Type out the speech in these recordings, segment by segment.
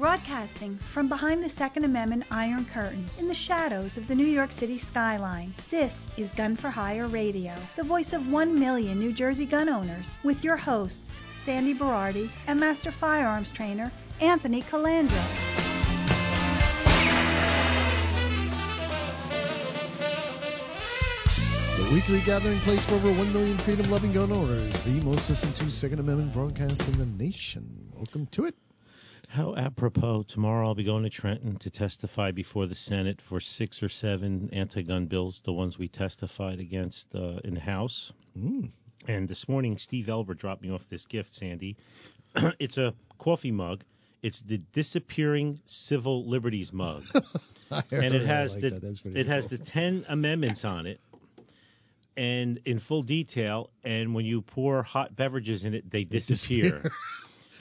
Broadcasting from behind the Second Amendment Iron Curtain in the shadows of the New York City skyline, this is Gun for Hire Radio, the voice of one million New Jersey gun owners, with your hosts, Sandy Berardi and Master Firearms Trainer Anthony Colandro. The weekly gathering place for over 1 million freedom loving gun owners, the most listened to Second Amendment broadcast in the nation. Welcome to it. How apropos, tomorrow I'll be going to Trenton to testify before the Senate for six or seven anti gun bills, the ones we testified against uh, in the House. Mm. And this morning, Steve Elver dropped me off this gift, Sandy. it's a coffee mug. It's the disappearing civil liberties mug, and it has like the that. it has the ten amendments on it, and in full detail. And when you pour hot beverages in it, they disappear.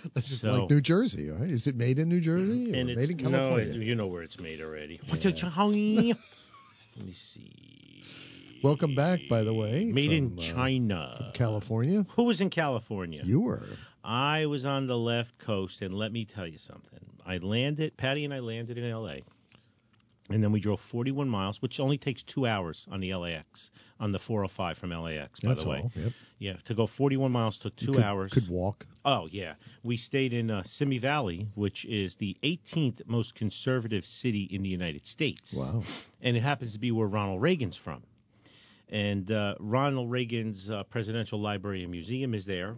This is So- like New Jersey, right? Is it made in New Jersey or and made in California? it- you know where it's made already. Yeah. Let me see. Welcome back, by the way. Made in from, uh, China. from California. Who was in California? You were. I was on the left coast, and let me tell you something. I landed, Patty and I landed in L.A., and then we drove 41 miles, which only takes two hours on the LAX, on the 405 from LAX, by That's the way. all. Yep. Yeah, to go 41 miles took two could, hours. Could walk. Oh, yeah. We stayed in uh, Simi Valley, which is the 18th most conservative city in the United States. Wow. And it happens to be where Ronald Reagan's from. And uh, Ronald Reagan's uh, Presidential Library and Museum is there.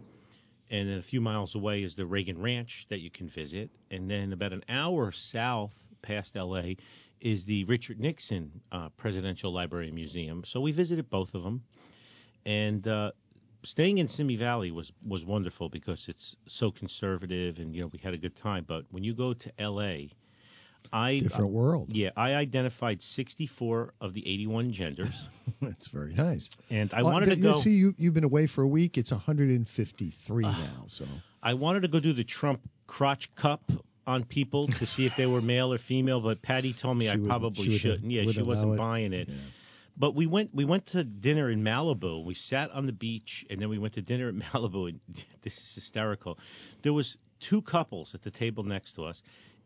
And then a few miles away is the Reagan Ranch that you can visit. And then about an hour south past L.A. is the Richard Nixon uh, Presidential Library and Museum. So we visited both of them. And uh, staying in Simi Valley was was wonderful because it's so conservative, and you know we had a good time. But when you go to L.A., I Different world. yeah I identified 64 of the 81 genders, That's very nice. and I Uh, wanted th- to you go. See, you, you've been away for a week. It's 153 Ah. now. So I wanted to go do the Trump crotch cup on people to see if they were male or female, but Patty told me She I wouldn't- probably she shouldn't. Yeah, she wasn't it. buying it. Yeah. But we went we went to dinner in Malibu. We sat on the beach and then we went to dinner at Malibu and this is hysterical. There was two couples at the table next to us.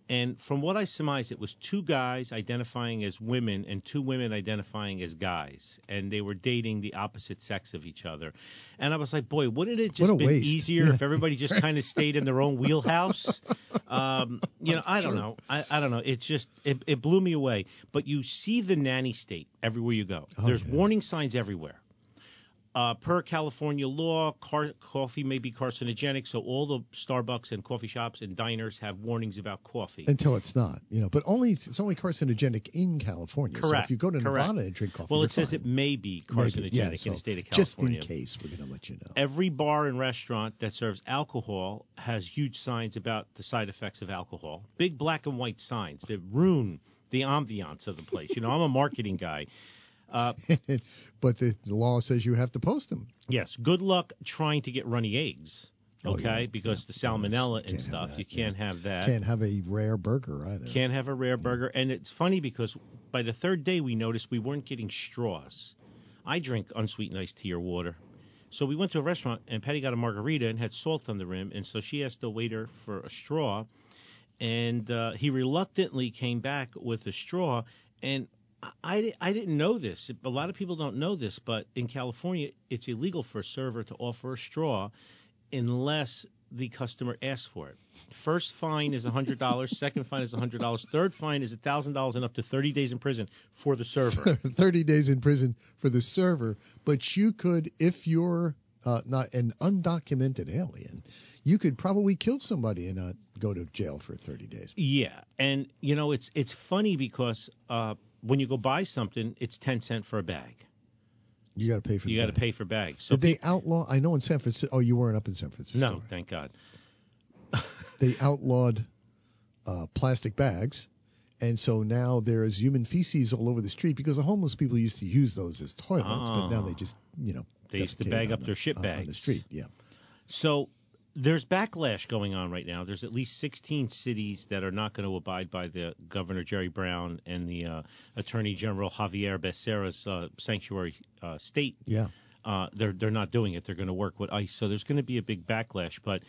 And from what I surmised, it was two guys identifying as women and two women identifying as guys, and they were dating the opposite sex of each other. And I was like, "Boy, wouldn't it just been waste. easier Yeah. if everybody just kind of stayed in their own wheelhouse?" Um, you know, I don't know. I, I don't know. It's just it, it blew me away. But you see the nanny state everywhere you go. Oh, There's yeah. warning signs everywhere. Uh, per California law, car, coffee may be carcinogenic, so all the Starbucks and coffee shops and diners have warnings about coffee. until it's not, you know, but only it's only carcinogenic in California. So Correct, if you go to correct. Nevada and drink coffee, well, it says fine. it may be carcinogenic yeah, in the state of California. Just in case, we're going to let you know. Every bar and restaurant that serves alcohol has huge signs about the side effects of alcohol. Big black and white signs that ruin the ambiance of the place. You know, I'm a marketing guy. Uh, but the, the law says you have to post them. yes, good luck trying to get runny eggs. Oh, Okay, yeah, because yeah. the salmonella Can't and stuff, you can't have that. Can't have a rare burger either. Can't have a rare burger. And it's funny because by the third day, we noticed we weren't getting straws. I drink unsweetened iced tea or water. So we went to a restaurant, and Patty got a margarita and had salt on the rim. And so she asked the waiter for a straw. And uh, he reluctantly came back with a straw. And I, I didn't know this. A lot of people don't know this, but in California, it's illegal for a server to offer a straw unless the customer asks for it. First fine is $100, second fine is $100, third fine is $1,000 and up to 30 days in prison for the server. 30 days in prison for the server, but you could, if you're uh, not an undocumented alien, you could probably kill somebody and not go to jail for 30 days. yeah, and you know it's it's funny because uh, when you go buy something, it's 10 cent for a bag. You got to pay for. You got to pay for bags. So Did they outlaw? I know in San Francisco. Oh, you weren't up in San Francisco. no, thank God. They outlawed uh, plastic bags, and so now there is human feces all over the street because the homeless people used to use those as toilets, but now they just you know They used to bag up the- their shit uh, bags on the street. Yeah. So there's backlash going on right now. There's at least 16 cities that are not going to abide by the Governor Jerry Brown and the uh, Attorney General Javier Becerra's uh, sanctuary uh, state. Yeah. Uh, they're they're not doing it. They're going to work with ICE. So there's going to be a big backlash. But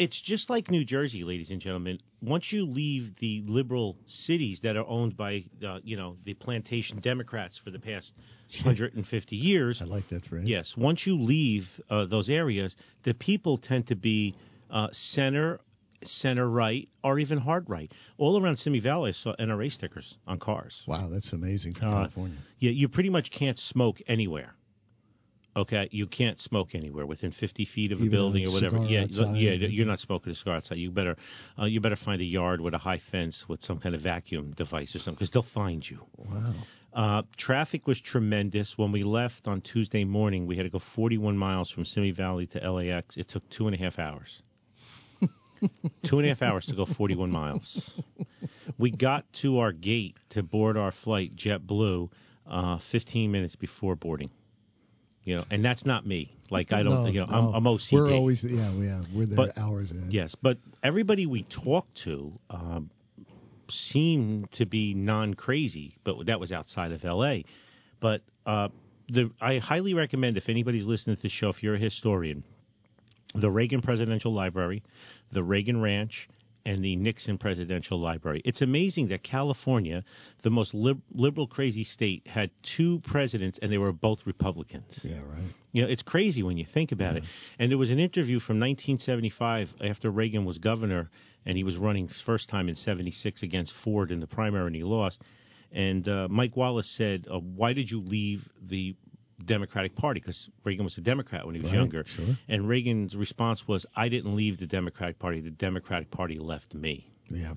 it's just like New Jersey, ladies and gentlemen. Once you leave the liberal cities that are owned by, uh, you know, the plantation Democrats for the past 150 years, I like that phrase. Yes. Once you leave uh, those areas, the people tend to be uh, center, center right, or even hard right. All around Simi Valley, I saw NRA stickers on cars. Wow, that's amazing for Uh, California. Yeah, you pretty much can't smoke anywhere. Okay, you can't smoke anywhere within 50 feet of a Even building a or whatever. Yeah, outside, yeah, you're not smoking a cigar outside. You better, uh, you better find a yard with a high fence with some kind of vacuum device or something, because they'll find you. Wow. Uh, traffic was tremendous. When we left on Tuesday morning, we had to go 41 miles from Simi Valley to LAX. It took two and a half hours. two and a half hours to go 41 miles. We got to our gate to board our flight, JetBlue, uh, 15 minutes before boarding. You know, and that's not me. Like I don't, No, you know, no. I'm, I'm OCD. We're always yeah, we yeah, we're there But- hours in. Yes, but everybody we talk to um, seemed to be non-crazy, but that was outside of L.A. But uh, the I highly recommend if anybody's listening to the show, if you're a historian, the Reagan Presidential Library, the Reagan Ranch, and the Nixon Presidential Library. It's amazing that California, the most lib- liberal, crazy state, had two presidents, and they were both Republicans. Yeah, right. You know, it's crazy when you think about it. And there was an interview from 1975 after Reagan was governor, and he was running his first time in '76 against Ford in the primary, and he lost. And uh, Mike Wallace said, uh, "Why did you leave the Democratic Party? Because Reagan was a Democrat when he was Right, younger." sure. And Reagan's response was, "I didn't leave the Democratic Party. The Democratic Party left me." Yeah.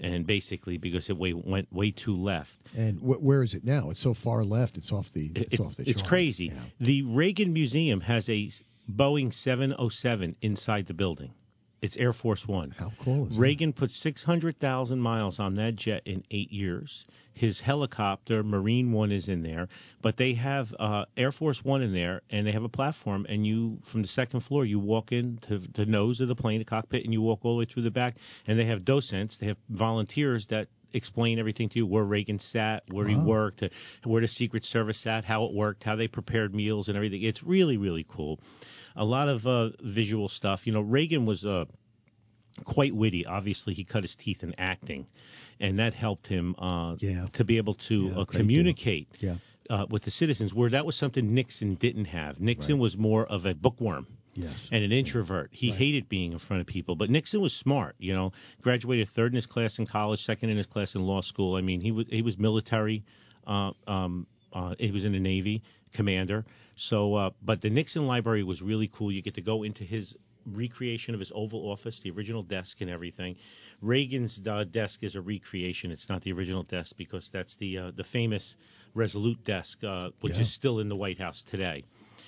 And basically, because it way, went way too left. And wh- where is it now? It's so far left. It's off the. It's It- off the. it's crazy. Yeah. The Reagan Museum has a Boeing 707 inside the building. It's Air Force One. How cool is that? Reagan put 600,000 miles on that jet in eight years. His helicopter, Marine One, is in there, but they have uh, Air Force One in there, and they have a platform. And you, from the second floor, you walk in to the nose of the plane, the cockpit, and you walk all the way through the back. And they have docents, they have volunteers that explain everything to you where Reagan sat, where he worked, uh, where the Secret Service sat, how it worked, how they prepared meals and everything. It's really, really cool. A lot of uh, visual stuff. You know, Reagan was uh, quite witty. Obviously, he cut his teeth in acting, and that helped him uh, Yeah. to be able to Yeah, uh, communicate Yeah. uh, with the citizens. Where that was something Nixon didn't have. Nixon Right. was more of a bookworm Yes. and an introvert. He Right. hated being in front of people. But Nixon was smart. You know, graduated third in his class in college, second in his class in law school. I mean, he was he was military. Uh, um, uh, he was in the Navy, commander. So, uh, but the Nixon Library was really cool. You get to go into his recreation of his Oval Office, the original desk and everything. Reagan's uh, desk is a recreation. It's not the original desk because that's the uh, the famous Resolute desk, uh, which Yeah. is still in the White House today.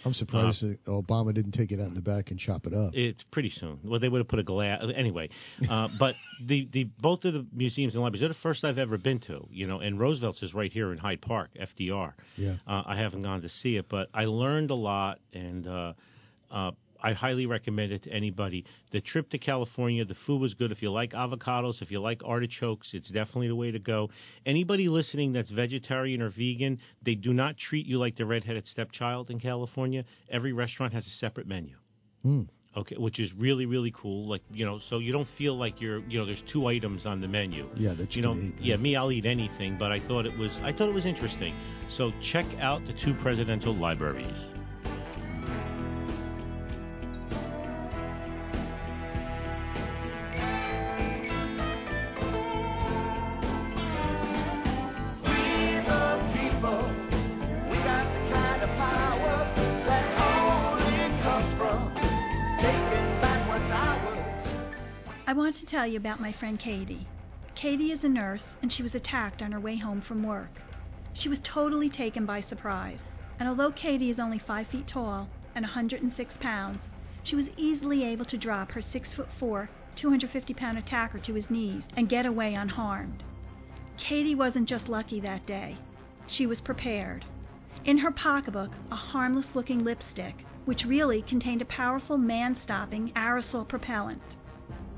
I'm surprised that Obama didn't take it out in the back and chop it up. It's pretty soon. Well, they would have put a glass anyway. Uh, but the, the both of the museums and libraries they're the first I've ever been to. You know, and Roosevelt's is right here in Hyde Park, FDR. Yeah. Uh, I haven't gone to see it, but I learned a lot, and uh, uh, I highly recommend it to anybody. The trip to California, the food was good. If you like avocados, if you like artichokes, it's definitely the way to go. Anybody listening that's vegetarian or vegan, they do not treat you like the redheaded stepchild in California. Every restaurant has a separate menu. Hmm. Okay, which is really really cool. Like you know, so you don't feel like you're you know there's two items on the menu. Yeah, that you know, can eat, yeah, me I'll eat anything, but I thought it was I thought it was interesting. So check out the two presidential libraries. Want to tell you about my friend Katie. Katie is a nurse, and she was attacked on her way home from work. She was totally taken by surprise, and although Katie is only 5 feet tall and 106 pounds, she was easily able to drop her 6 foot 4, 250 pound attacker to his knees and get away unharmed. Katie wasn't just lucky that day, she was prepared. In her pocketbook, a harmless looking lipstick, which really contained a powerful man stopping aerosol propellant.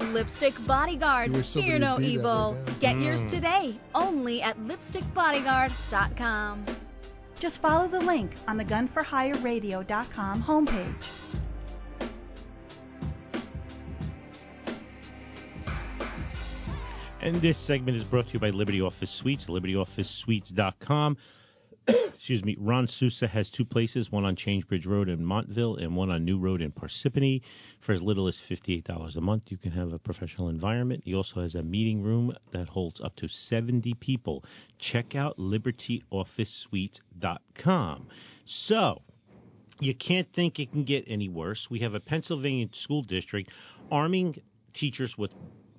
Lipstick Bodyguard, You wish somebody fear no would that evil. right now. Get yours Mm. today, only at lipstickbodyguard.com. Just follow the link on the gunforhireradio.com homepage. And this segment is brought to you by Liberty Office Suites, libertyofficesuites.com. Excuse me. Ron Sousa has two places, one on Changebridge Road in Montville and one on New Road in Parsippany. For as little as $58 a month, you can have a professional environment. He also has a meeting room that holds up to 70 people. Check out libertyofficesuites.com. So, you can't think it can get any worse. We have a Pennsylvania school district arming teachers with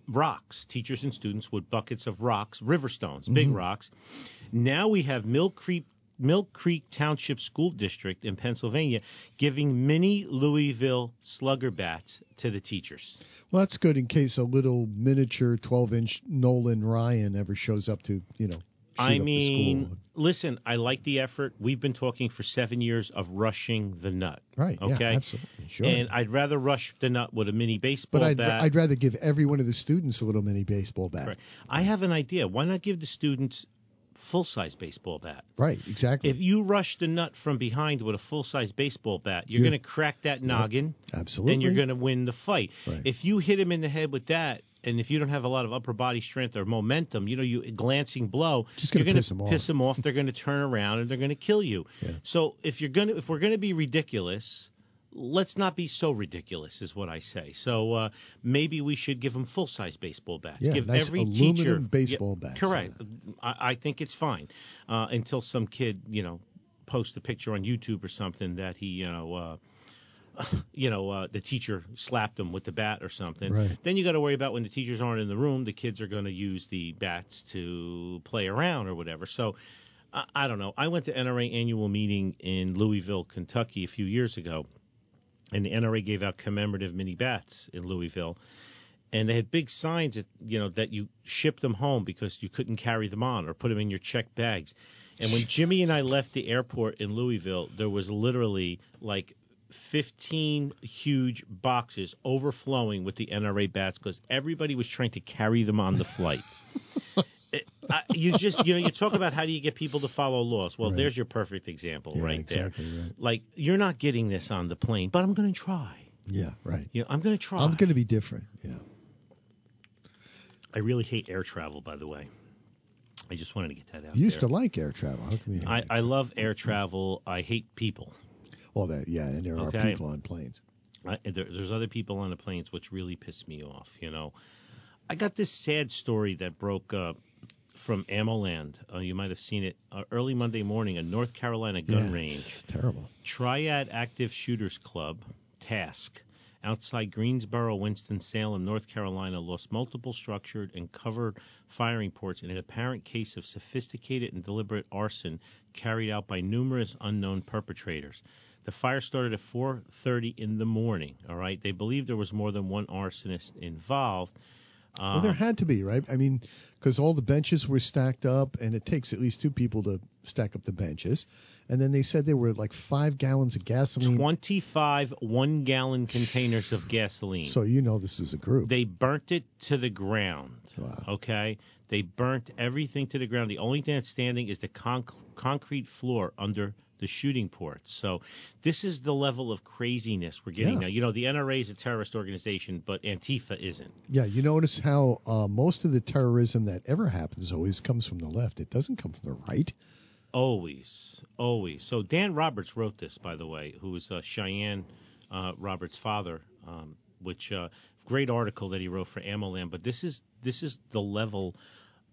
rocks, teachers and students with buckets of rocks, river stones, big mm-hmm. rocks. Now we have Mill Creek Mill Creek Township School District in Pennsylvania giving mini Louisville slugger bats to the teachers. Well, that's good in case a little miniature 12 inch Nolan Ryan ever shows up to, you know, I mean, listen, I like the effort. We've been talking for seven years of rushing the nut. Right. Yeah, Okay. absolutely. Sure. And I'd rather rush the nut with a mini baseball bat. but I'd, bat. I'd rather give every one of the students a little mini baseball bat. Right. I have an idea. Why not give the students full size baseball bat? Right, exactly. If you rush the nut from behind with a full size baseball bat, you're Yeah. going to crack that noggin Absolutely. and you're going to win the fight. Right. If you hit him in the head with that, and if you don't have a lot of upper body strength or momentum, you know, you a glancing blow, Just gonna you're gonna piss 'em off. off. They're going to turn around and they're going to kill you. Yeah. So if you're going to, if we're going to be ridiculous, let's not be so ridiculous, is what I say. So uh, maybe we should give them full size baseball bats. Yeah, give nice every aluminum teacher baseball yeah, bats. Correct. I, I think it's fine uh, until some kid, you know, posts a picture on YouTube or something that he, you know. Uh, you know, uh, the teacher slapped him with the bat or something. Right. Then you got to worry about when the teachers aren't in the room, the kids are going to use the bats to play around or whatever. So, I, I don't know. I went to NRA annual meeting in Louisville, Kentucky, a few years ago, and the NRA gave out commemorative mini bats in Louisville, and they had big signs that you know that you shipped them home because you couldn't carry them on or put them in your checked bags. And when Jimmy and I left the airport in Louisville, there was literally like 15 huge boxes overflowing with the NRA bats because everybody was trying to carry them on the flight. I, you just, you know, you talk about how do you get people to follow laws. Well, Right. there's your perfect example Yeah, right exactly there. right. Like, you're not getting this on the plane, but I'm going to try. Yeah, right. You know, I'm going to try. I'm going to be different. Yeah. I really hate air travel, by the way. I just wanted to get that out You used there. to like air travel. How come you I. I love air travel. I hate people. Well, that yeah, and there Okay. are people on planes. I, there, there's other people on the planes which really piss me off. You know, I got this sad story that broke uh, from Ammoland. Uh, you might have seen it uh, early Monday morning. A North Carolina gun Yeah, range. it's terrible. Triad Active Shooters Club, TASC, outside Greensboro, Winston-Salem, North Carolina, lost multiple structured and covered firing ports in an apparent case of sophisticated and deliberate arson carried out by numerous unknown perpetrators. The fire started at 4:30 in the morning. All right, they believe there was more than one arsonist involved. Well, there um, had to be, right? I mean, because all the benches were stacked up, and it takes at least two people to stack up the benches. And then they said there were like five gallons of gasoline. 25 one-gallon containers of gasoline. So you know this is a group. They burnt it to the ground. Wow. Okay? They burnt everything to the ground. The only thing that's standing is the conc- concrete floor under the shooting ports. So this is the level of craziness we're getting Yeah. now. You know, the NRA is a terrorist organization, but Antifa isn't. yeah, you notice how uh, most of the terrorism that ever happens always comes from the left. It doesn't come from the right. Always, always. So Dan Roberts wrote this, by the way, who is uh, Cheyenne uh, Roberts' father, um, which uh, great article that he wrote for Ammoland. But this is this is the level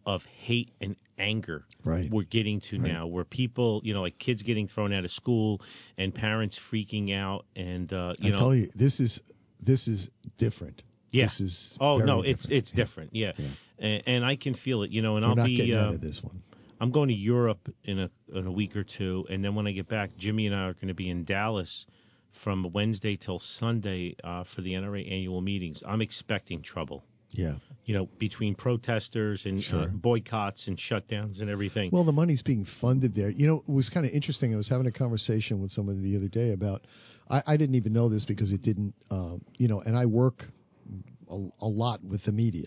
of hate and anger Right. we're getting to Right. now, where people, you know, like kids getting thrown out of school and parents freaking out, and uh, you I know, tell you, this is this is different. Yeah. This is oh no, it's different. it's different, yeah, Yeah. And, and I can feel it, you know, and We're I'll be. uh, this one. I'm going to Europe in a in a week or two, and then when I get back, Jimmy and I are going to be in Dallas from Wednesday till Sunday uh, for the NRA annual meetings. I'm expecting trouble. Yeah. You know, between protesters and uh, boycotts and shutdowns and everything. Well, the money's being funded there. You know, it was kind of interesting. I was having a conversation with somebody the other day about. I, I didn't even know this because it didn't. Uh, you know, and I work a, a lot with the media,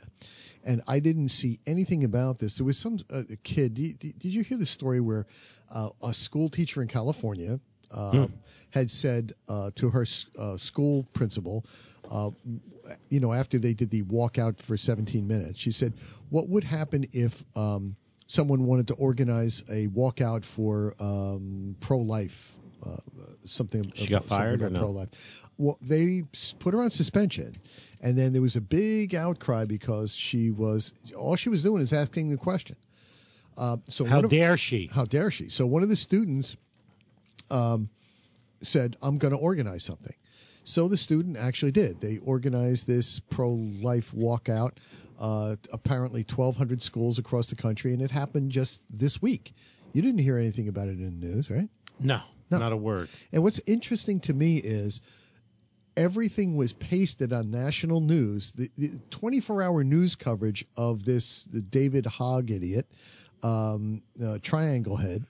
and I didn't see anything about this. There was some uh, kid. Did, did you hear the story where uh, a school teacher in California? Uh, Had said uh, to her uh, school principal, uh, you know, after they did the walkout for 17 minutes, she said, "What would happen if um, someone wanted to organize a walkout for um, pro-life, uh, something. She got fired or no? Pro-life. Well, they put her on suspension, and then there was a big outcry because she was all she was doing is asking the question. Uh, so How of- dare she? how dare she? So one of the students um, said, "I'm going to organize something." So the student actually did. They organized this pro-life walkout. Uh, apparently, 1,200 schools across the country, and it happened just this week. You didn't hear anything about it in the news, right? No, No. not a word. And what's interesting to me is everything was pasted on national news. The, the 24-hour news coverage of this the David Hogg idiot, um, uh, Triangle Head,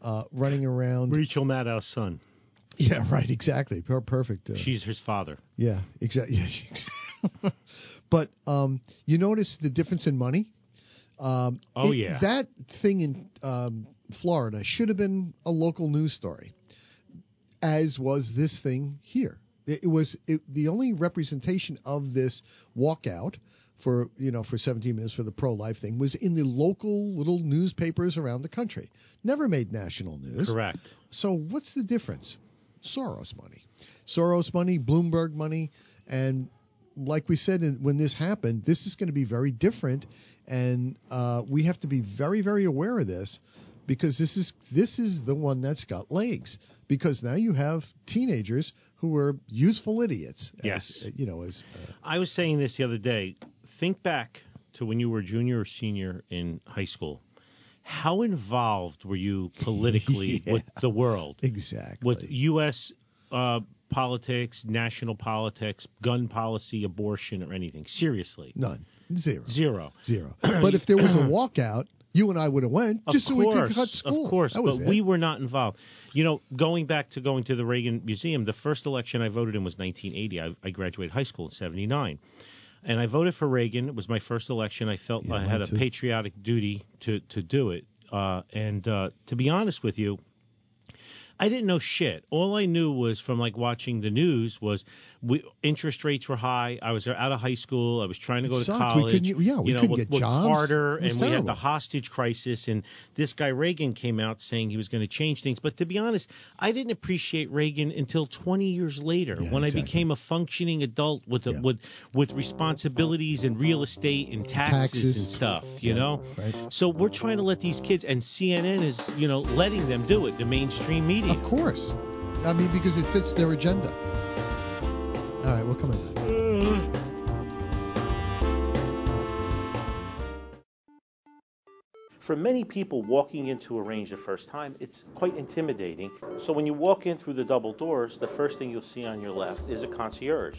uh, running around. Rachel Maddow's son. Yeah, right. Exactly. Perfect. Uh, She's his father. yeah, exactly. Yeah, but um, you notice the difference in money. Um, Oh, it- yeah. that thing in um, Florida should have been a local news story, as was this thing here. It, it was it, the only representation of this walkout for you know for 17 minutes for the pro life thing was in the local little newspapers around the country. Never made national news. Correct. So what's the difference? Soros money, Soros money, Bloomberg money, and like we said in, when this happened, this is going to be very different, and uh, we have to be very, very aware of this because this is this is the one that's got legs. Because now you have teenagers who are useful idiots. as- Yes. you know, as uh, I was saying this the other day. Think back to when you were junior or senior in high school. How involved were you politically Yeah. with the world? exactly With U.S. Uh, politics, national politics, gun policy, abortion, or anything? Seriously. none, zero, Zero. zero. but if there was a walkout, you and I would have went just so we could cut school. Of course, but it. we were not involved. You know, going back to going to the Reagan Museum, the first election I voted in was 1980. I, I graduated high school in 79. And I voted for Reagan. It was my first election. I felt Yeah, I had a too. patriotic duty to, to do it. Uh, and uh, to be honest with you, I didn't know shit. All I knew was from like watching the news was we, interest rates were high. I was out of high school. I was trying to go to sucked. College. couldn't- yeah, we you know, couldn't with, get jobs. Carter, It and we had the hostage crisis. And this guy Reagan came out saying he was going to change things. But to be honest, I didn't appreciate Reagan until 20 years later Yeah, when I became a functioning adult with a, Yeah. with with responsibilities and real estate and taxes, Taxes. and stuff. You Yeah, know. right. So we're trying to let these kids, and CNN is, you know, letting them do it. The mainstream media. Of course. I mean, because it fits their agenda. All right, we'll come in. For many people, walking into a range the first time, it's quite intimidating. So when you walk in through the double doors, the first thing you'll see on your left is a concierge.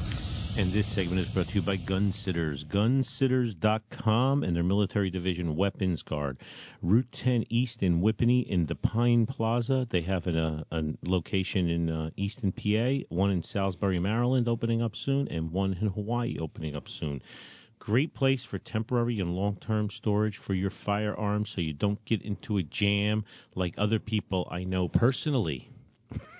And this segment is brought to you by Gunsitters. Gunsitters.com and their military division weapons guard. Route 10 East in Whippany in the Pine Plaza. They have uh, a location in uh, Easton, PA, one in Salisbury, Maryland opening up soon, and one in Hawaii opening up soon. Great place for temporary and long term storage for your firearms so you don't get into a jam like other people I know personally.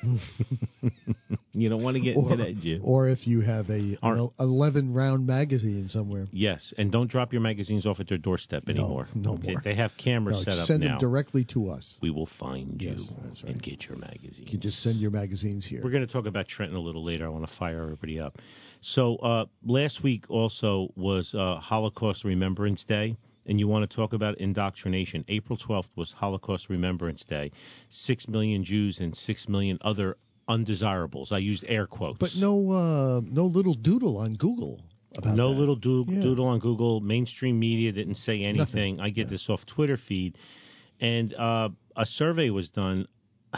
you don't want to get Or, into that jam. or if you have a 11 round magazine somewhere. Yes, and don't drop your magazines off at their doorstep anymore. no Okay, more. They have cameras No, set up send now. them directly to us. we will find you Yes, right. and get your magazines. You can just send your magazines here. We're going to talk about Trenton a little later. I want to fire everybody up. So uh, last week also was uh, Holocaust Remembrance Day, and you want to talk about indoctrination. April 12th was Holocaust Remembrance Day. Six million Jews and six million other undesirables. I used air quotes. but no, uh, no little doodle on Google about no that. little doodle, Yeah. doodle on Google. Mainstream media didn't say anything. I get this off Twitter feed, and uh, a survey was done.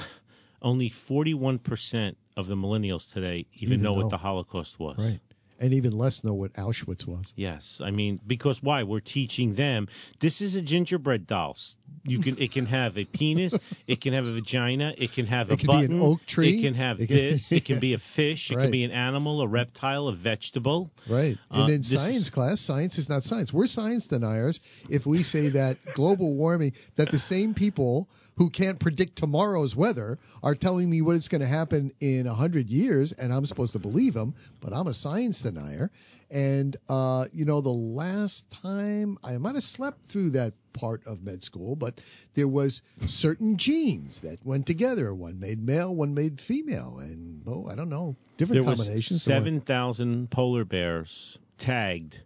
Only forty-one percent of the millennials today even, Even know, know. what the Holocaust was. Right. And even less know what Auschwitz was. Yes, I mean because why? We're teaching them. This is a gingerbread doll. You can it can have a penis, it can have a vagina, it can have It a can be an button, oak tree. it can have It can- this, it can be a fish, it Right. can be an animal, a reptile, a vegetable. Right. Uh, and in science is- class, science is not science. We're science deniers if we say that global warming, that the same people who can't predict tomorrow's weather are telling me what is going to happen in a hundred years, and I'm supposed to believe them, but I'm a science denier. And uh, you know, the last time I might have slept through that part of med school, but there was certain genes that went together. One made male, one made female, and oh, I don't know, different There combinations. was seven thousand polar bears tagged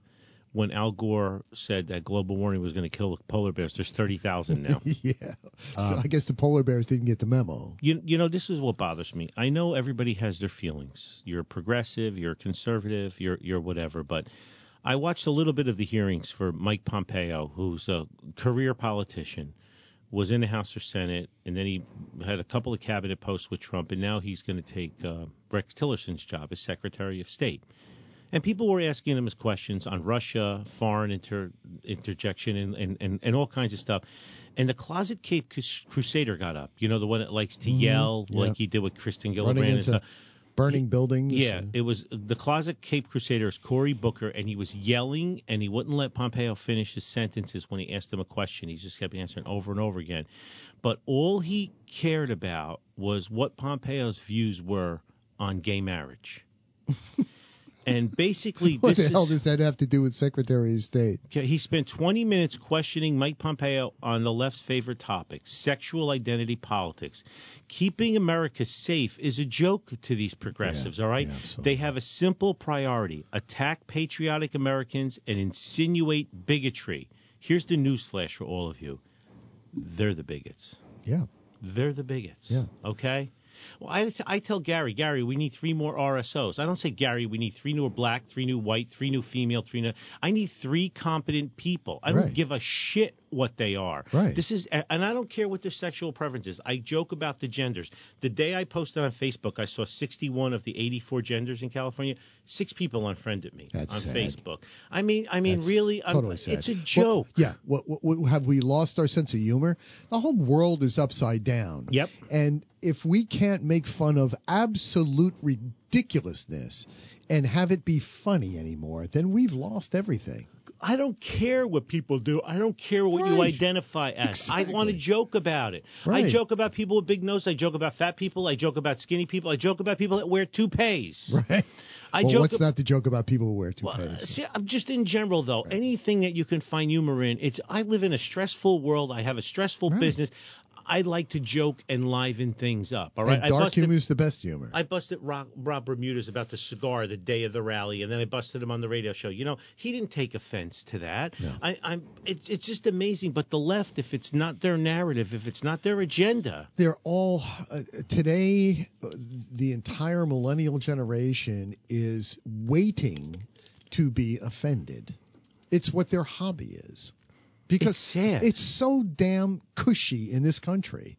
when Al Gore said that global warming was going to kill the polar bears. There's thirty thousand now. yeah. Um, so I guess the polar bears didn't get the memo. You you know this is what bothers me. I know everybody has their feelings. You're progressive, you're conservative, you're you're whatever, but I watched a little bit of the hearings for Mike Pompeo, who's a career politician, was in the House or Senate, and then he had a couple of cabinet posts with Trump, and now he's going to take uh, Rex Tillerson's job as Secretary of State. And people were asking him his questions on Russia, foreign inter, interjection, and, and, and, and all kinds of stuff. And the Closet Cape Crusader got up. You know, the one that likes to yell Mm-hmm. yeah. like he did with Kristen Gillibrand and stuff. burning buildings. Yeah, it was the Closet Cape Crusader is Cory Booker, and he was yelling, and he wouldn't let Pompeo finish his sentences when he asked him a question. He just kept answering over and over again. But all he cared about was what Pompeo's views were on gay marriage. and basically, What this the hell is, does that have to do with Secretary of State? He spent 20 minutes questioning Mike Pompeo on the left's favorite topic, sexual identity politics. Keeping America safe is a joke to these progressives, Yeah, all right? yeah, they have a simple priority attack patriotic Americans and insinuate bigotry. Here's the newsflash for all of you they're the bigots. Yeah. They're the bigots. Yeah. Okay. Well, I, I tell Gary, Gary, we need three more RSOs. I don't say Gary, we need three new black, three new white, three new female, three new. I need three competent people. I don't Right. give a shit what they are. Right. This is, and I don't care what their sexual preference is. I joke about the genders. The day I posted on Facebook, I saw 61 of the 84 genders in California. Six people unfriended me That's on sad. Facebook. I mean, I mean, That's really, totally it's a Well, joke. yeah. What, what, what, have we lost our sense of humor? The whole world is upside down. Yep. And if we can't make fun of absolute ridiculousness and have it be funny anymore, then we've lost everything. I don't care what people do. I don't care what you identify as. I want to joke about it. I joke about people with big noses. I joke about fat people. I joke about skinny people. I joke about people that wear toupees. Right. I well, joke what's ab- not to joke about people who wear Well, toupees? uh, see, I'm just in general though, anything that you can find humor in. It's I live in a stressful world. I have a stressful Right. business. I like to joke and liven things up. All right, and dark humor is the best humor. I busted Rob, Rob Bermudez about the cigar the day of the rally, and then I busted him on the radio show. You know, he didn't take offense to that. No. I, I'm. It's it's just amazing. But the left, if it's not their narrative, if it's not their agenda, they're all uh, today uh, the entire millennial generation is waiting to be offended it's what their hobby is because It's sad. it's so damn cushy in this country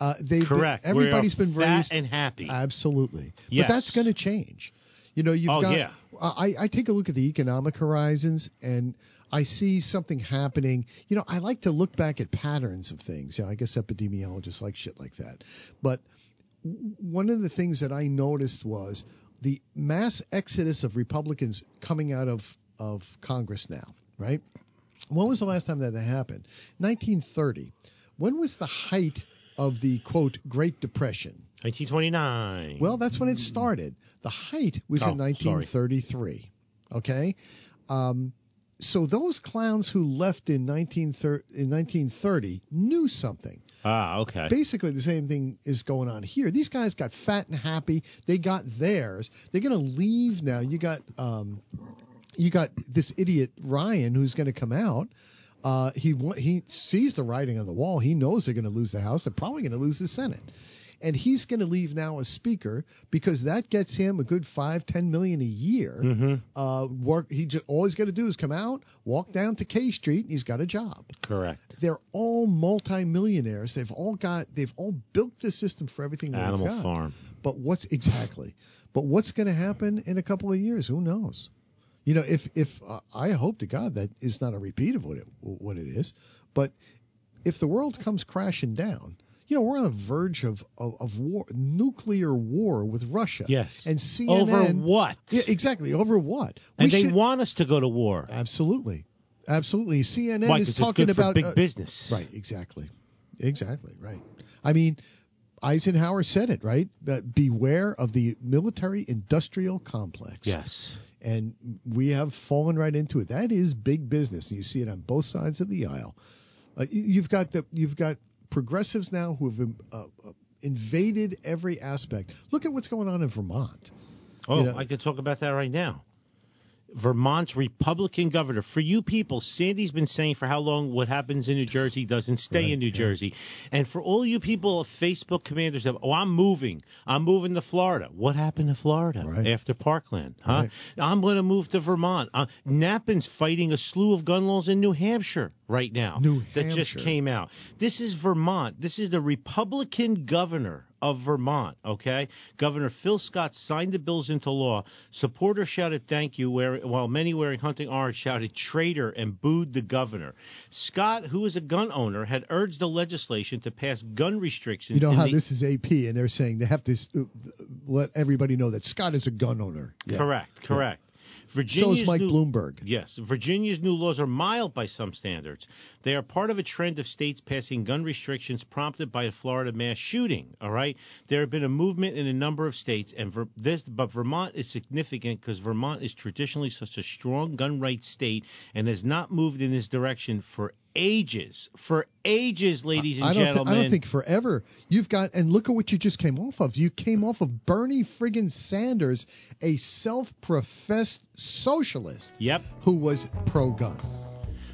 uh, they've been- correct. everybody's We're been raised and happy. Absolutely. Yes. But that's going to change. You know, you've Oh, got. yeah. I, I take a look at the economic horizons and I see something happening. You know, I like to look back at patterns of things. You know, I guess epidemiologists like shit like that. But one of the things that I noticed was the mass exodus of Republicans coming out of, of Congress now, right? When was the last time that that happened? 1930. When was the height of the quote Great Depression? 1929. Well, that's when it started. The height was Oh, in 1933. Okay, um, so those clowns who left in 1930, in 1930 knew something. ah, okay. Basically, the same thing is going on here. These guys got fat and happy. They got theirs. They're going to leave now. You got um, you got this idiot Ryan who's going to come out. Uh, he he sees the writing on the wall. He knows they're going to lose the House. They're probably going to lose the Senate. and he's going to leave now as speaker because that gets him a good five, ten million a year. Mm-hmm. Uh, work. He just all he's got to do is come out, walk down to K Street, and he's got a job. Correct. They're all multimillionaires. They've all got. They've all built the system for everything they've Animal got. Farm. But what's exactly? But what's going to happen in a couple of years? Who knows? You know, if if uh, I hope to God that is not a repeat of what it what it is, but if the world comes crashing down, you know, we're on the verge of of, of war, nuclear war with Russia. Yes. and CNN Over what? Yeah, exactly. Over what? And We they should- want us to go to war. absolutely, absolutely. CNN Why? is talking about big uh, business. Right, exactly. Exactly, right. I mean, Eisenhower said it, right? That beware of the military industrial complex. Yes. And we have fallen right into it. That is big business. And you see it on both sides of the aisle. Uh, you- you've got the you've got progressives now who have uh, uh, invaded every aspect. Look at what's going on in Vermont. Oh, You know- I could talk about that right now. Vermont's Republican governor. For you people, Sandy's been saying for how long what happens in New Jersey doesn't stay Right, in New yeah. Jersey. And for all you people of Facebook commanders, that, oh, I'm moving. I'm moving to Florida. What happened to Florida Right. after Parkland? Huh? Right. I'm going to move to Vermont. Uh, Nappen's fighting a slew of gun laws in New Hampshire right now. New that just came out. This is Vermont. This is the Republican governor of Vermont, okay? Governor Phil Scott signed the bills into law. Supporters shouted thank you, while many wearing hunting orange shouted traitor and booed the governor. Scott, who is a gun owner, had urged the legislation to pass gun restrictions. You know how the- this is AP, and they're saying they have to uh, let everybody know that Scott is a gun owner. Yeah. Correct, correct. So Virginia's is Mike new- Bloomberg. Yes, Virginia's new laws are mild by some standards. They are part of a trend of states passing gun restrictions prompted by a Florida mass shooting. All right, there have been a movement in a number of states, and Ver- this, but Vermont is significant because Vermont is traditionally such a strong gun rights state and has not moved in this direction for ages. For ages, ladies and I gentlemen. I don't think forever. You've got, and look at what you just came off of. You came off of Bernie friggin' Sanders, a self-professed socialist Yep. who was pro-gun.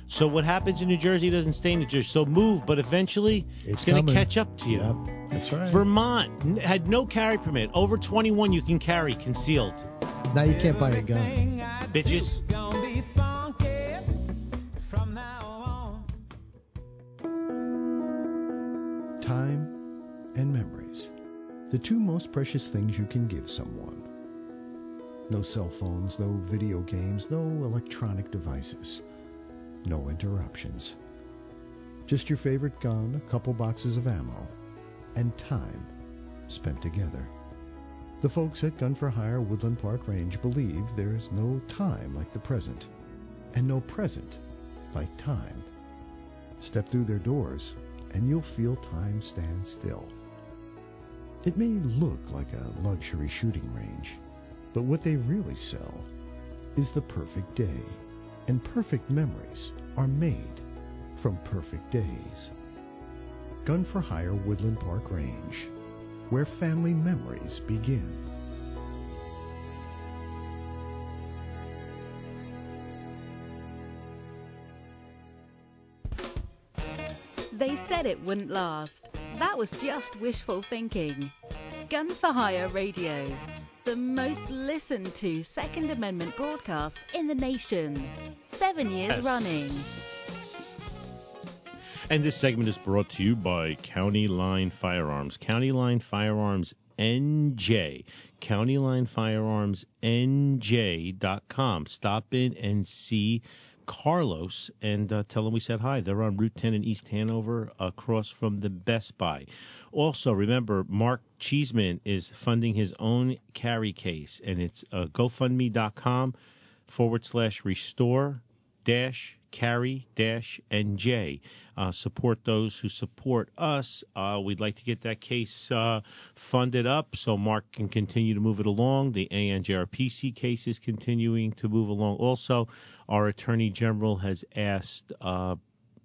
So what happens in New Jersey doesn't stay in New Jersey. So move, but eventually It's going to catch up to you. Yep, that's right. Vermont n- had no carry permit. Over 21, you can carry concealed. now you can't buy a gun. Bitches. The two most precious things you can give someone. No cell phones, no video games, no electronic devices. No interruptions. Just your favorite gun, a couple boxes of ammo, and time spent together. The folks at Gun for Hire Woodland Park Range believe there's no time like the present, and no present like time. Step through their doors, and you'll feel time stand still. It may look like a luxury shooting range, but what they really sell is the perfect day, and perfect memories are made from perfect days. Gun for Hire Woodland Park Range, where family memories begin. They said it wouldn't last. That was just wishful thinking. Gun for Hire Radio, the most listened to Second Amendment broadcast in the nation. Seven years Yes. running. And this segment is brought to you by County Line Firearms. County Line Firearms NJ. County Line Firearms NJ.com. Stop in and see Carlos and uh, tell him we said hi. They're on Route 10 in East Hanover across from the Best Buy. Also, remember, Mark Cheeseman is funding his own carry case, and it's uh, GoFundMe.com forward slash restore dash carry dash nj uh, support those who support us uh, we'd like to get that case uh, funded up so mark can continue to move it along the anjrpc case is continuing to move along also our attorney general has asked uh,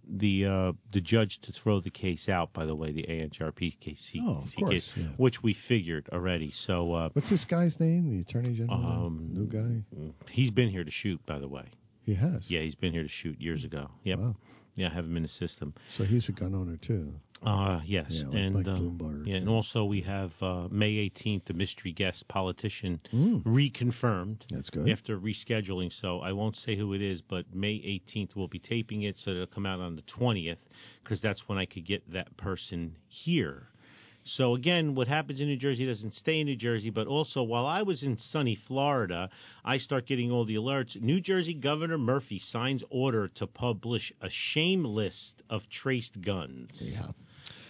the uh, the judge to throw the case out. By the way, the ANJRP case, Oh, of course, case, yeah. which we figured already. So uh, What's this guy's name? The Attorney General? Um, New guy? he's been here to shoot. By the way, He has. yeah, he's been here to shoot years ago. Yep. Wow. Yeah, I have him in the system. So he's a gun owner too. Uh, yes, Yeah, like and uh, yeah, and also we have uh, May 18th, the mystery guest politician Mm. reconfirmed That's good. after rescheduling. So I won't say who it is, but May 18th we'll be taping it, so it'll come out on the 20th because that's when I could get that person here. So again, what happens in New Jersey doesn't stay in New Jersey. But also, while I was in sunny Florida, I start getting all the alerts. New Jersey Governor Murphy signs order to publish a shame list of traced guns. Yeah.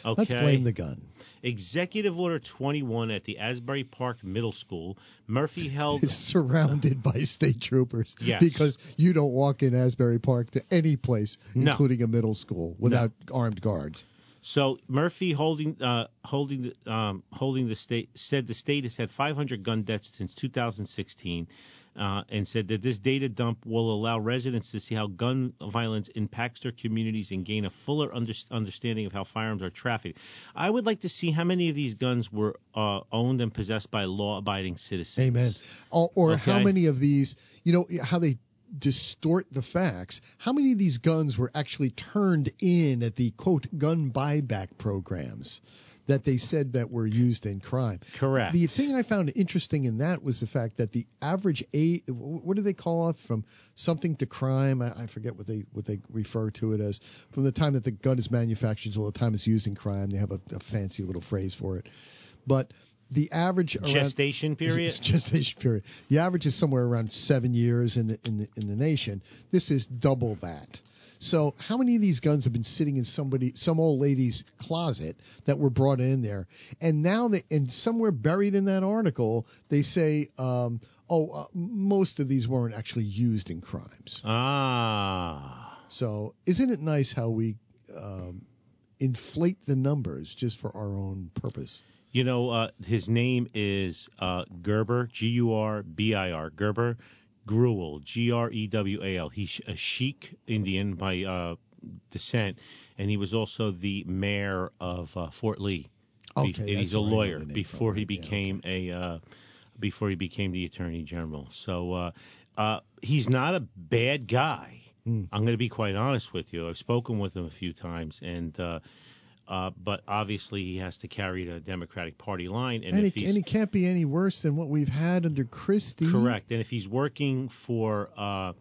Okay. Let's blame the gun. Executive Order 21 at the Asbury Park Middle School. Murphy held. Is surrounded by state troopers. Yes. Because you don't walk in Asbury Park to any place, No. including a middle school, without armed guards. So Murphy holding uh, holding the um, holding the state said the state has had 500 gun deaths since 2016, uh, and said that this data dump will allow residents to see how gun violence impacts their communities and gain a fuller under- understanding of how firearms are trafficked. I would like to see how many of these guns were uh, owned and possessed by law-abiding citizens. Amen. Or, or how many of these, you know, how they distort the facts. How many of these guns were actually turned in at the quote gun buyback programs that they said that were used in crime? Correct. The thing I found interesting in that was the fact that the average age, what do they call it, from something to crime? I, I forget what they what they refer to it as. From the time that the gun is manufactured to the time it's used in crime, they have a, a fancy little phrase for it. But the average around, Gestation period? Gestation period. The average is somewhere around seven years in the, in the, in the nation. This is double that. So how many of these guns have been sitting in somebody, some old lady's closet that were brought in there, and now they, and somewhere buried in that article they say, um, oh, uh, most of these weren't actually used in crimes. Ah. So isn't it nice how we um, inflate the numbers just for our own purpose? You know, uh, his name is uh, Gurbir, G U R B I R, Gurbir Grewal, G R E W A L. He's a Sheik Indian by uh, descent, and he was also the mayor of uh, Fort Lee. Okay, he's a where I know lawyer before he right, yeah, became a uh, before he became the attorney general. So uh, uh, he's not a bad guy. Hmm. I'm going to be quite honest with you. I've spoken with him a few times, and uh, but obviously he has to carry the Democratic Party line. And, And, if it, and it can't be any worse than what we've had under Christie. correct, and if he's working for uh,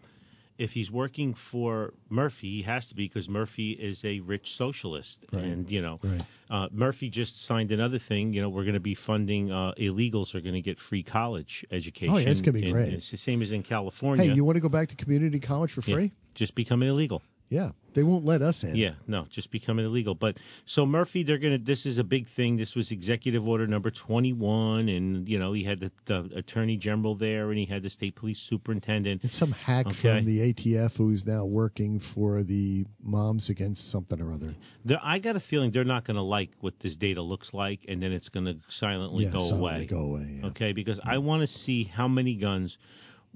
if he's working for Murphy, he has to be because Murphy is a rich socialist, Right. and you know Right. uh, Murphy just signed another thing. You know, we're going to be funding uh, illegals are going to get free college education. Oh, yeah, it's gonna be And great. It's the same as in California. Hey, you want to go back to community college for Yeah, free? just become an illegal. Yeah, they won't let us in. Yeah, no, just becoming illegal. But so Murphy, they're gonna. This is a big thing. This was Executive Order number twenty-one, and you know he had the, the Attorney General there, and he had the State Police Superintendent. It's some hack Okay. from the ATF who's now working for the Moms Against something or other. I got a feeling they're not going to like what this data looks like, and then it's going to silently yeah, go silently away. Go away. Yeah. Okay, because I want to see how many guns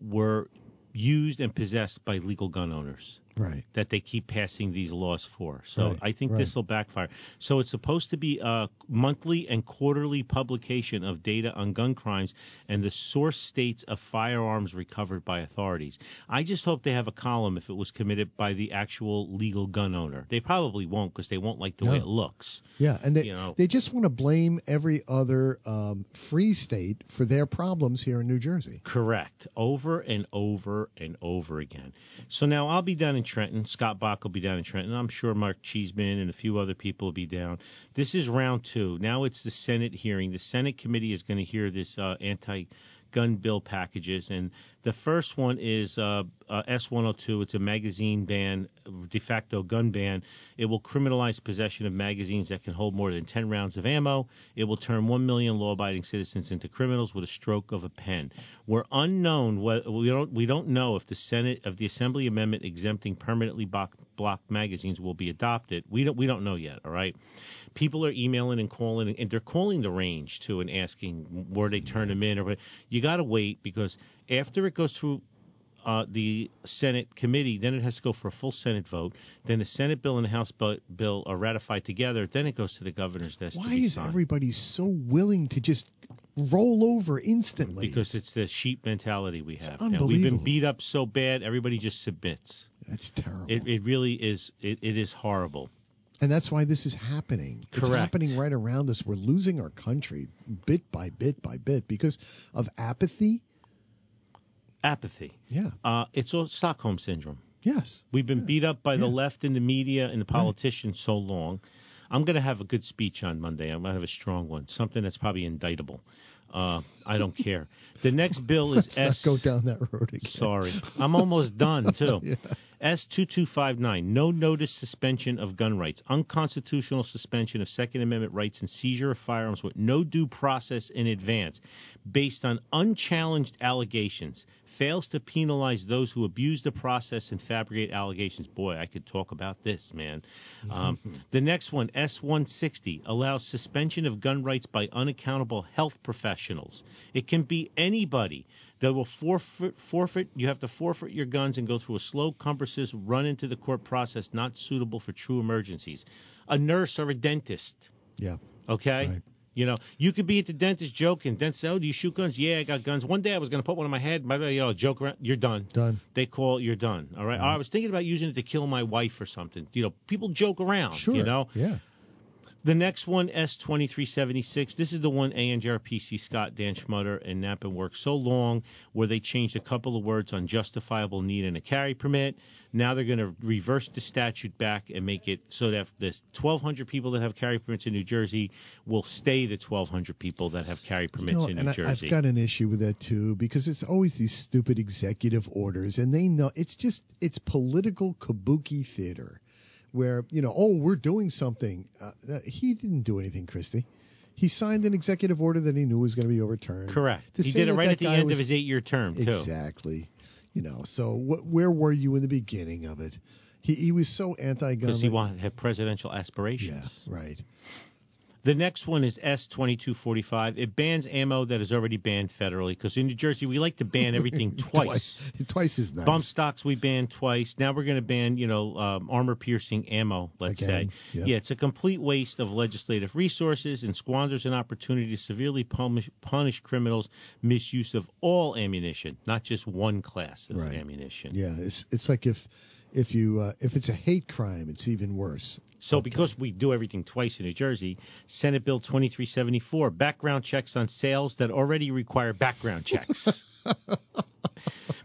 were used and possessed by legal gun owners. Right. that they keep passing these laws for. So Right, I think right. this will backfire. So it's supposed to be a monthly and quarterly publication of data on gun crimes and the source states of firearms recovered by authorities. I just hope they have a column if it was committed by the actual legal gun owner. They probably won't because they won't like the way it looks. Yeah, and they You know. they just want to blame every other um, free state for their problems here in New Jersey. Correct. Over and over and over again. So now I'll be down in Trenton. Scott Bach will be down in Trenton. I'm sure Mark Cheeseman and a few other people will be down. This is round two. Now it's the Senate hearing. The Senate committee is going to hear this uh, anti gun bill packages. And the first one is uh, uh, S102. It's a magazine ban, de facto gun ban. It will criminalize possession of magazines that can hold more than 10 rounds of ammo. It will turn 1 million law abiding citizens into criminals with a stroke of a pen. We're unknown. We don't, we don't know if the Senate, of the Assembly amendment exempting permanently block, blocked magazines will be adopted. We don't, we don't know yet, all right? People are emailing and calling, and they're calling the range too and asking where they turn them in. Or what- you got to wait because after it goes through uh, the Senate committee, then it has to go for a full Senate vote. Then the Senate bill and the House bu- bill are ratified together. Then it goes to the governor's desk. to Why is signed. everybody so willing to just roll over instantly? Because it's the sheep mentality we have. now. We've been beat up so bad, everybody just submits. that's terrible. It, it really is. It, it is horrible. And that's why this is happening. It's happening right around us. We're losing our country bit by bit by bit because of apathy. Apathy. Yeah. Uh, it's all Stockholm syndrome. Yes. We've been beat up by the left and the media and the politicians so long. I'm going to have a good speech on Monday. I'm going to have a strong one, something that's probably indictable. Uh, I don't care. The next bill is Let's S. go down that road again. Sorry, I'm almost done too. Yeah. S two two five nine. No notice suspension of gun rights. Unconstitutional suspension of Second Amendment rights and seizure of firearms with no due process in advance, based on unchallenged allegations. Fails to penalize those who abuse the process and fabricate allegations. Boy, I could talk about this, man. Um, the next one, S one sixty, allows suspension of gun rights by unaccountable health professionals. It can be anybody that will forfeit, forfeit. You have to forfeit your guns and go through a slow, cumbersome, run into the court process not suitable for true emergencies. A nurse or a dentist. Yeah. Okay. Right. You know, you could be at the dentist joking. Dentist, say, oh, do you shoot guns? Yeah, I got guns. One day I was going to put one in my head. My, you know, joke around. You're done. Done. They call you're done. All right? Mm-hmm. I was thinking about using it to kill my wife or something. You know, people joke around. Sure. You know, Yeah. The next one, S2376, this is the one ANJRPC Scott, Dan Schmutter, and Nappen worked so long where they changed a couple of words on justifiable need and a carry permit. Now they're going to reverse the statute back and make it so that the 1,200 people that have carry permits in New Jersey will stay the 1,200 people that have carry permits You know, in New and I, Jersey. I've got an issue with that too because it's always these stupid executive orders, and they know it's just it's political kabuki theater, where you know, oh, we're doing something. Uh, he didn't do anything, Christie. He signed an executive order that he knew was going to be overturned. Correct. To He did it right at the end was- of his eight-year term, too. Exactly. You know, so wh- where were you in the beginning of it? He he was so anti-gun. Because he wanted had presidential aspirations. Yeah, right. The next one is S2245. It bans ammo that is already banned federally because in New Jersey we like to ban everything twice. Twice, twice is nice. Bump stocks we banned twice. Now we're going to ban, you know, um, armor piercing ammo. Let's Again, say, yep. yeah, it's a complete waste of legislative resources and squanders an opportunity to severely punish, punish criminals' misuse of all ammunition, not just one class of Right. ammunition. Yeah, it's it's like if if you uh, if it's a hate crime, it's even worse. So, because we do everything twice in New Jersey, Senate Bill 2374, background checks on sales that already require background checks.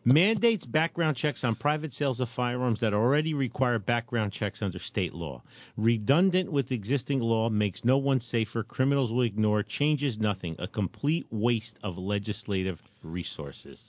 Mandates background checks on private sales of firearms that already require background checks under state law. Redundant with existing law, makes no one safer, criminals will ignore, changes nothing. A complete waste of legislative resources.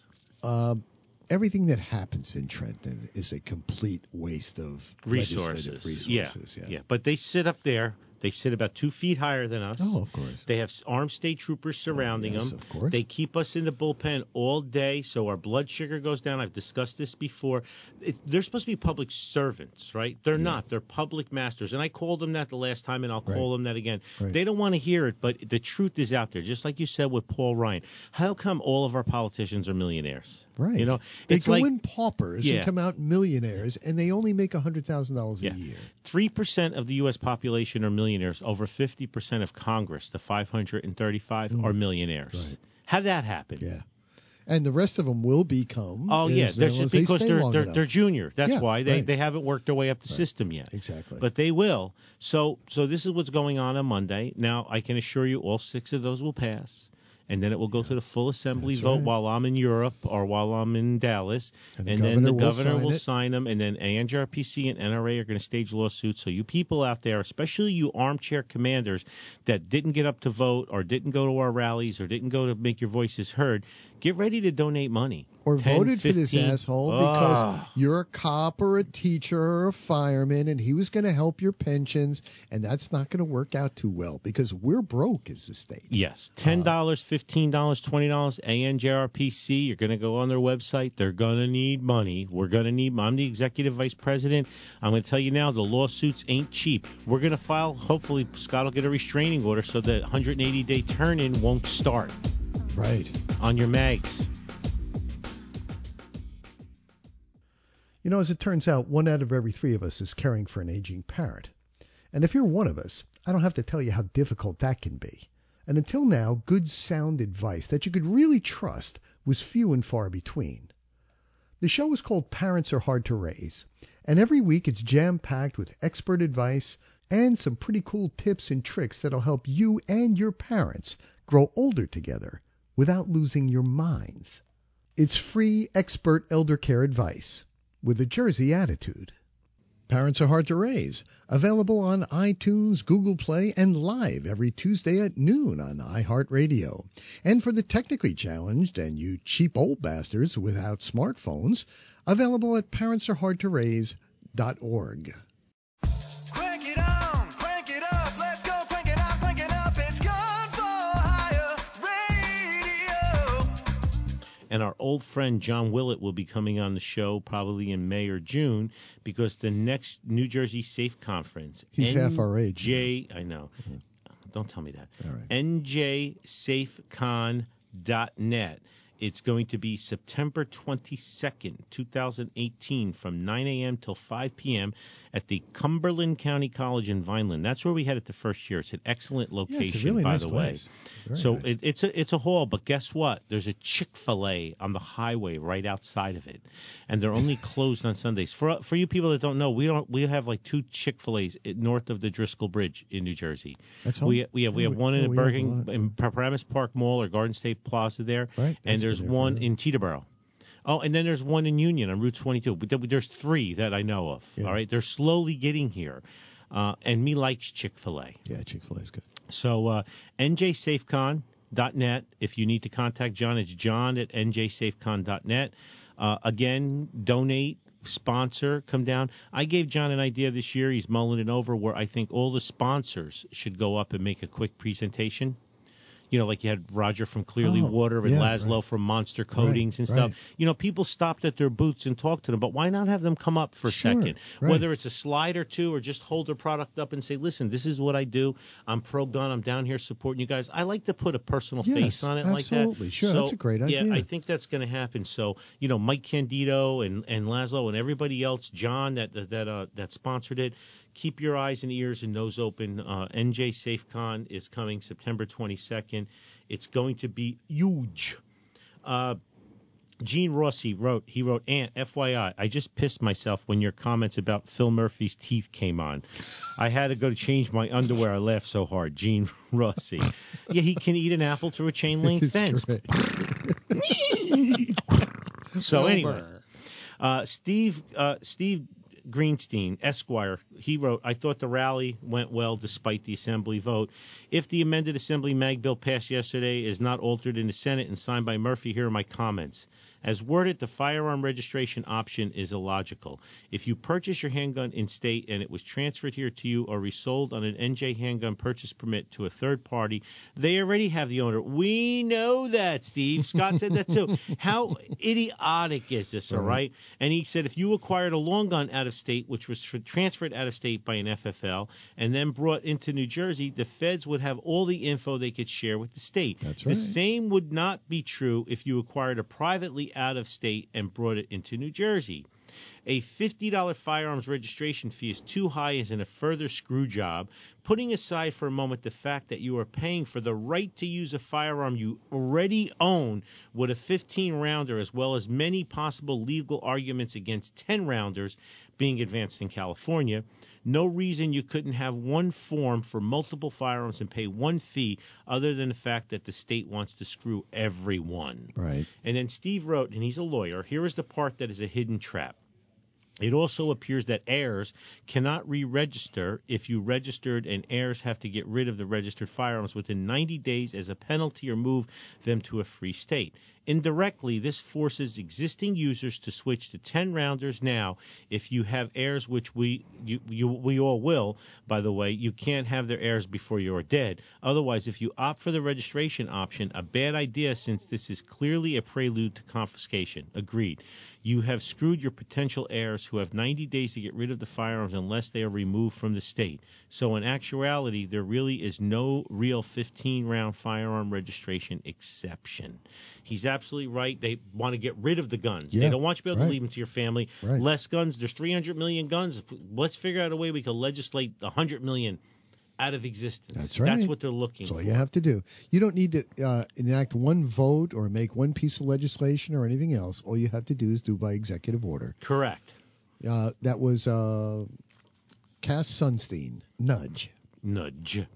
Um, everything that happens in Trenton is a complete waste of Resources. resources. yeah. Yeah. But they sit up there. They sit about two feet higher than us. Oh, of course. They have armed state troopers surrounding yes, them. of course. They keep us in the bullpen all day, so our blood sugar goes down. I've discussed this before. It, they're supposed to be public servants, right? They're not. They're public masters. And I called them that the last time, and I'll call Right. them that again. Right. They don't want to hear it, but the truth is out there. Just like you said with Paul Ryan. How come all of our politicians are millionaires? Right. You know, they it's go like in paupers Yeah. and come out millionaires, and they only make hundred thousand dollars a Yeah. year. Three percent of the U.S. population are millionaires. Over fifty percent of Congress, the 535, are millionaires. Mm. Right. How did that happen? Yeah. And the rest of them will become. Oh yeah, as that's long just as they because stay they're they're, they're junior. That's Yeah, why they, right. they haven't worked their way up the system yet. Exactly. But they will. So so this is what's going on on Monday. Now I can assure you, all six of those will pass, and then it will go to the full assembly That's vote right. while I'm in Europe or while I'm in Dallas, And the then the governor will governor sign will it. sign them, and then ANJRPC and NRA are going to stage lawsuits. So you people out there, especially you armchair commanders that didn't get up to vote or didn't go to our rallies or didn't go to make your voices heard, get ready to donate money. or 10, voted for this 15 asshole because Ah. you're a cop or a teacher or a fireman and he was going to help your pensions and that's not going to work out too well because we're broke as the state. Yes, ten dollars, fifteen dollars, twenty dollars. ANJRPC. You're going to go on their website. They're going to need money. We're going to need. I'm the executive vice president. I'm going to tell you now. The lawsuits ain't cheap. We're going to file. Hopefully, Scott will get a restraining order so that 180 day turn in won't start Right. on your mags. You know, as it turns out, one out of every three of us is caring for an aging parent. And if you're one of us, I don't have to tell you how difficult that can be. And until now, good sound advice that you could really trust was few and far between. The show is called Parents Are Hard to Raise, and every week it's jam packed with expert advice, and some pretty cool tips and tricks that'll help you and your parents grow older together without losing your minds. It's free expert elder care advice with a Jersey attitude. Parents Are Hard to Raise, available on iTunes, Google Play, and live every Tuesday at noon on iHeartRadio. And for the technically challenged and you cheap old bastards without smartphones, available at parentsareHardToRaise.org. Crank it on, And our old friend John Willett will be coming on the show probably in May or June because the next New Jersey Safe Conference. He's half our age. J, I know. Mm-hmm. Don't tell me that. All right. NJSafeCon.net. It's going to be September 22nd, 2018, from 9 a.m. till 5 p.m. at the Cumberland County College in Vineland. That's where we had it the first year. It's an excellent Yeah, location, it's a really by nice the place. way. Very so nice. it, it's a it's a hall, but guess what? There's a Chick Fil A on the highway right outside of it, and they're only closed on Sundays. For for you people that don't know, we don't we have like two Chick Fil A's north of the Driscoll Bridge in New Jersey. That's all? we we have we have oh, one in oh, have a Bergen in Paramus Park Mall or Garden State Plaza there, Right, and that's there's been there one in Teterboro. Oh, and then there's one in Union on Route 22. But there's three that I know of. Yeah. All right, they're slowly getting here, uh, and me likes Chick Fil A. Yeah, Chick fil A is good. So uh, njsafecon.net. If you need to contact John, it's john at njsafecon.net. Uh, again, donate, sponsor, come down. I gave John an idea this year. He's mulling it over where I think all the sponsors should go up and make a quick presentation. You know, like you had Roger from Clearly Oh, Water and yeah, Laszlo right. from Monster Coatings and right. stuff. You know, people stopped at their booths and talked to them, but why not have them come up for a Sure, second? right. Whether it's a slide or two or just hold their product up and say, listen, this is what I do. I'm pro gun. I'm down here supporting you guys. I like to put a personal Yes, face on it like that. absolutely. Sure, So, that's a great idea. Yeah. I think that's going to happen. So, you know, Mike Candido and, and Laszlo and everybody else, John that that that, uh, that sponsored it, keep your eyes and ears and nose open. Uh, NJ SafeCon is coming September 22nd. It's going to be huge. Uh, Gene Rossi wrote, he wrote, Ant, FYI, I just pissed myself when your comments about Phil Murphy's teeth came on. I had to go to change my underwear. I laughed so hard. Gene Rossi. Yeah, he can eat an apple through a chain link fence. So anyway, uh, Steve uh, Steve Greenstein, Esquire, he wrote, I thought the rally went well despite the assembly vote. If the amended assembly mag bill passed yesterday is not altered in the Senate and signed by Murphy, here are my comments. As worded, the firearm registration option is illogical. If you purchase your handgun in state and it was transferred here to you or resold on an NJ handgun purchase permit to a third party, they already have the owner. We know that, Steve. Scott said that too. How idiotic is this, all right? Mm-hmm. And he said if you acquired a long gun out of state, which was tr- transferred out of state by an FFL, and then brought into New Jersey, the feds would have all the info they could share with the state. That's right. The same would not be true if you acquired a privately out of state and brought it into New Jersey. A $50 firearms registration fee is too high as in a further screw job. Putting aside for a moment the fact that you are paying for the right to use a firearm you already own with a 15 rounder, as well as many possible legal arguments against 10 rounders being advanced in California, no reason you couldn't have one form for multiple firearms and pay one fee other than the fact that the state wants to screw everyone. Right. And then Steve wrote, and he's a lawyer. Here is the part that is a hidden trap. It also appears that heirs cannot re register if you registered, and heirs have to get rid of the registered firearms within 90 days as a penalty or move them to a free state. Indirectly, this forces existing users to switch to 10 rounders now. If you have heirs, which we you, you, we all will, by the way, you can't have their heirs before you are dead. Otherwise, if you opt for the registration option, a bad idea since this is clearly a prelude to confiscation. Agreed. You have screwed your potential heirs who have 90 days to get rid of the firearms unless they are removed from the state. So, in actuality, there really is no real 15 round firearm registration exception. He's absolutely right. They want to get rid of the guns. Yeah, they don't want you to be able right. to leave them to your family. Right. Less guns. There's 300 million guns. Let's figure out a way we can legislate 100 million out of existence. That's right. That's what they're looking That's all for. you have to do. You don't need to uh, enact one vote or make one piece of legislation or anything else. All you have to do is do by executive order. Correct. Uh, that was uh, Cass Sunstein. Nudge. nudge.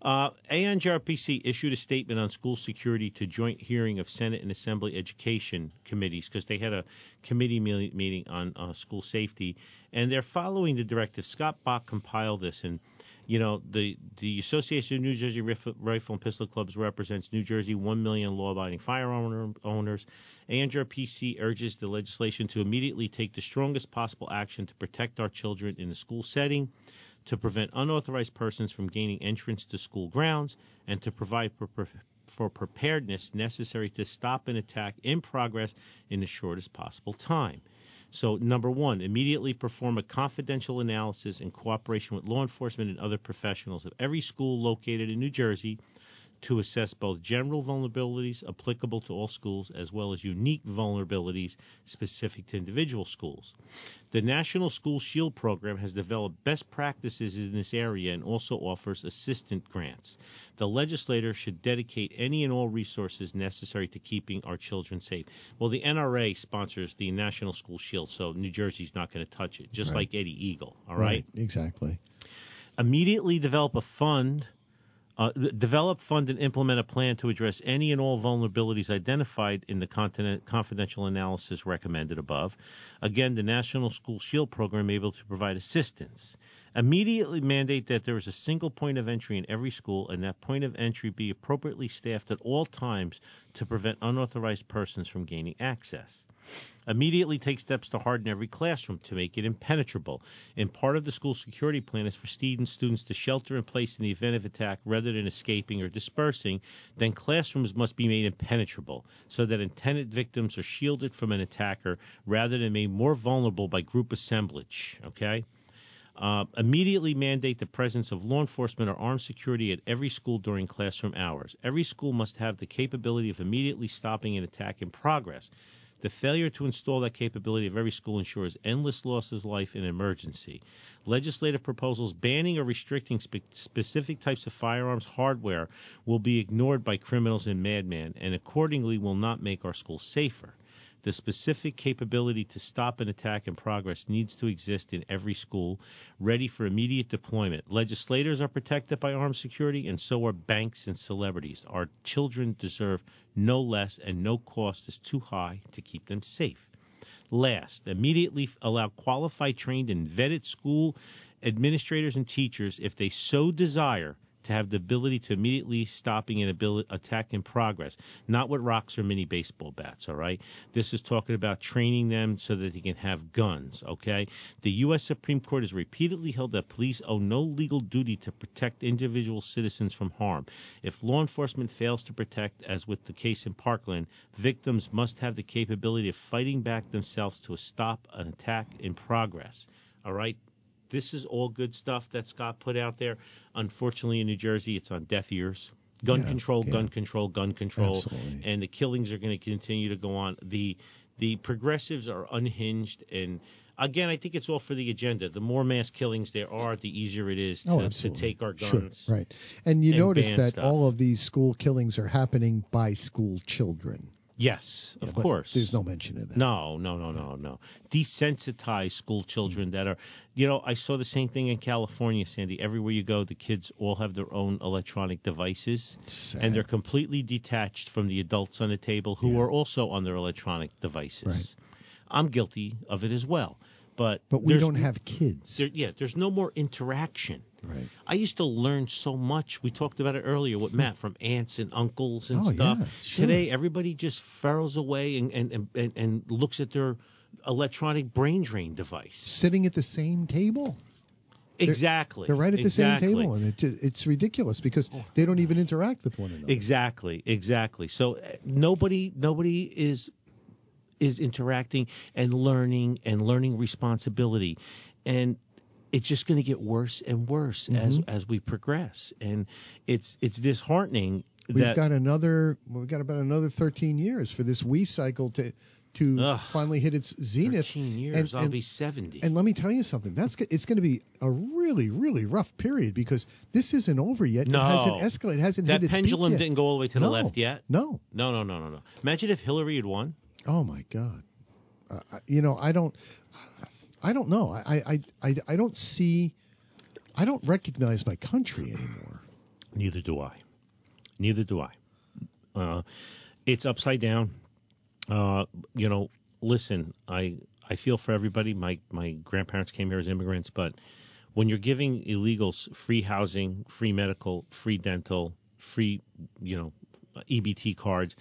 Uh, ANJRPC issued a statement on school security to joint hearing of Senate and Assembly education committees because they had a committee me- meeting on uh, school safety, and they're following the directive. Scott Bach compiled this, and you know the the Association of New Jersey Rif- Rifle and Pistol Clubs represents New Jersey one million law-abiding firearm owner- owners. ANJRPC urges the legislation to immediately take the strongest possible action to protect our children in the school setting to prevent unauthorized persons from gaining entrance to school grounds, and to provide for, for preparedness necessary to stop an attack in progress in the shortest possible time. So, number one, immediately perform a confidential analysis in cooperation with law enforcement and other professionals of every school located in New Jersey to assess both general vulnerabilities applicable to all schools as well as unique vulnerabilities specific to individual schools. The National School Shield Program has developed best practices in this area and also offers assistant grants. The legislator should dedicate any and all resources necessary to keeping our children safe. Well, the NRA sponsors the National School Shield, so New Jersey's not going to touch it, just Right. like Eddie Eagle, all right? Exactly. immediately develop a fund, uh, develop, fund, and implement a plan to address any and all vulnerabilities identified in the confidential analysis recommended above. Again, the National School Shield Program able to provide assistance. Immediately mandate that there is a single point of entry in every school and that point of entry be appropriately staffed at all times to prevent unauthorized persons from gaining access immediately take steps to harden every classroom to make it impenetrable. And part of the school security plan is for students students to shelter in place in the event of attack rather than escaping or dispersing. Then classrooms must be made impenetrable so that intended victims are shielded from an attacker rather than made more vulnerable by group assemblage. Okay. Uh, immediately mandate the presence of law enforcement or armed security at every school during classroom hours. Every school must have the capability of immediately stopping an attack in progress. The failure to install that capability of every school ensures endless losses of life in emergency. Legislative proposals banning or restricting spe- specific types of firearms hardware will be ignored by criminals and madmen, and accordingly will not make our schools safer. The specific capability to stop an attack in progress needs to exist in every school, ready for immediate deployment. Legislators are protected by armed security, and so are banks and celebrities. Our children deserve no less, and no cost is too high to keep them safe. Last, immediately allow qualified, trained, and vetted school administrators and teachers, if they so desire, to have the ability to immediately stopping an attack in progress, not with rocks or mini baseball bats. All right, this is talking about training them so that they can have guns. Okay, the U.S. Supreme Court has repeatedly held that police owe no legal duty to protect individual citizens from harm. If law enforcement fails to protect, as with the case in Parkland, victims must have the capability of fighting back themselves to stop an attack in progress. All right, this is all good stuff that Scott put out there. Unfortunately, in New Jersey, it's on deaf ears. Gun Yeah, control, yeah. gun control, gun control, Absolutely. and the killings are going to continue to go on. The the progressives are unhinged, and again, I think it's all for the agenda. The more mass killings there are, the easier it is to, Oh, to take our Sure, guns. right. And you and notice that stuff. all of these school killings are happening by school children. Yes, of course. There's no mention of that. No, no, no, no, no. Desensitize school children that are, you know, I saw the same thing in California, Sandy. Everywhere you go, the kids all have their own electronic devices, Sad. and they're completely detached from the adults on the table who Yeah. are also on their electronic devices. Right. I'm guilty of it as well, but But we don't have kids. There, yeah, there's no more interaction. Right. I used to learn so much. We talked about it earlier with Matt from aunts and uncles and Oh, stuff. yeah, sure. Today, everybody just furrows away and, and, and, and, looks at their electronic brain drain device. Sitting at the same table. Exactly. They're right at the exactly. same table, and it it's ridiculous because they don't even interact with one another. Exactly, exactly. So uh, nobody nobody is is interacting and learning and learning responsibility, and it's just going to get worse and worse as Mm-hmm. as we progress, and it's it's disheartening. We've that, got another. We've got about another 13 years for this Wii cycle to to Ugh. finally hit its zenith. 13 years. And- I'll and- be 70. And let me tell you something. That's it's going to be a really, really rough period because this isn't over yet. No. it hasn't escalated. It hasn't that hit its pendulum didn't go all the way to no. the left yet. No. No, no, no, no, no. Imagine if Hillary had won. Oh my God. Uh, you know, I don't. I don't know. I, I, I, I don't see I don't recognize my country anymore. Neither do I. Neither do I. Uh, it's upside down. Uh, you know, listen, I I feel for everybody. My my grandparents came here as immigrants, but when you're giving illegals free housing, free medical, free dental, free you know EBT cards,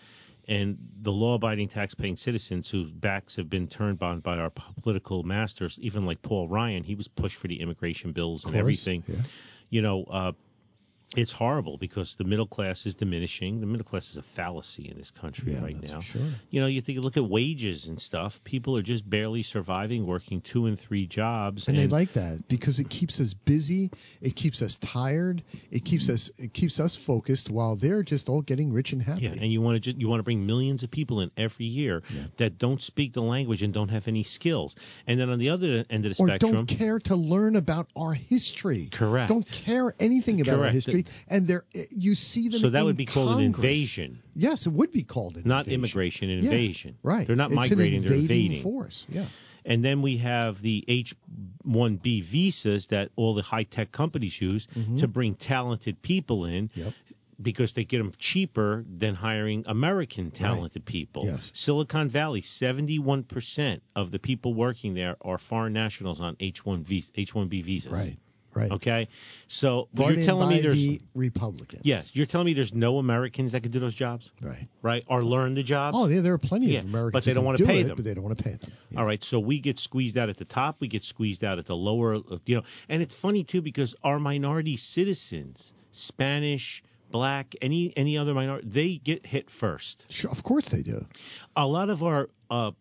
and the law-abiding, tax-paying citizens whose backs have been turned on by our political masters, even like Paul Ryan, he was pushed for the immigration bills and everything. yeah. You know, uh, it's horrible because the middle class is diminishing. The middle class is a fallacy in this country Yeah, right now. sure. You know, you think look at wages and stuff. People are just barely surviving, working two and three jobs, and, they like that because it keeps us busy it keeps us tired it keeps us it keeps us focused while they're just all getting rich and happy Yeah, and you want to ju- you want to bring millions of people in every year that don't speak the language and don't have any skills. And then on the other end of the or spectrum, don't care to learn about our history Correct. don't care anything about our Correct. And they're eh, you see them so that would be called an invasion, yes it would be called an not invasion. immigration, an Yeah, invasion. right They're not It's migrating, they're invading force yeah And then we have the H-1B visas that all the high-tech companies use mm-hmm. to bring talented people in. Yep. Because they get them cheaper than hiring American talented people. Yes. Silicon Valley, 71% of the people working there are foreign nationals on H1 H1B visas. right right Okay. So Brought you're in telling me there's the republicans yes, you're telling me there's no Americans that could do those jobs, right right? Or learn the job. oh yeah there are plenty Yeah, of americans but they don't wanna do pay it, them. but they don't want to pay them Yeah. All right, so we get squeezed out at the top, we get squeezed out at the lower, you know. And it's funny too because our minority citizens, Spanish, black, any any other minority, they get hit first. Sure, of course they do A lot of our uh,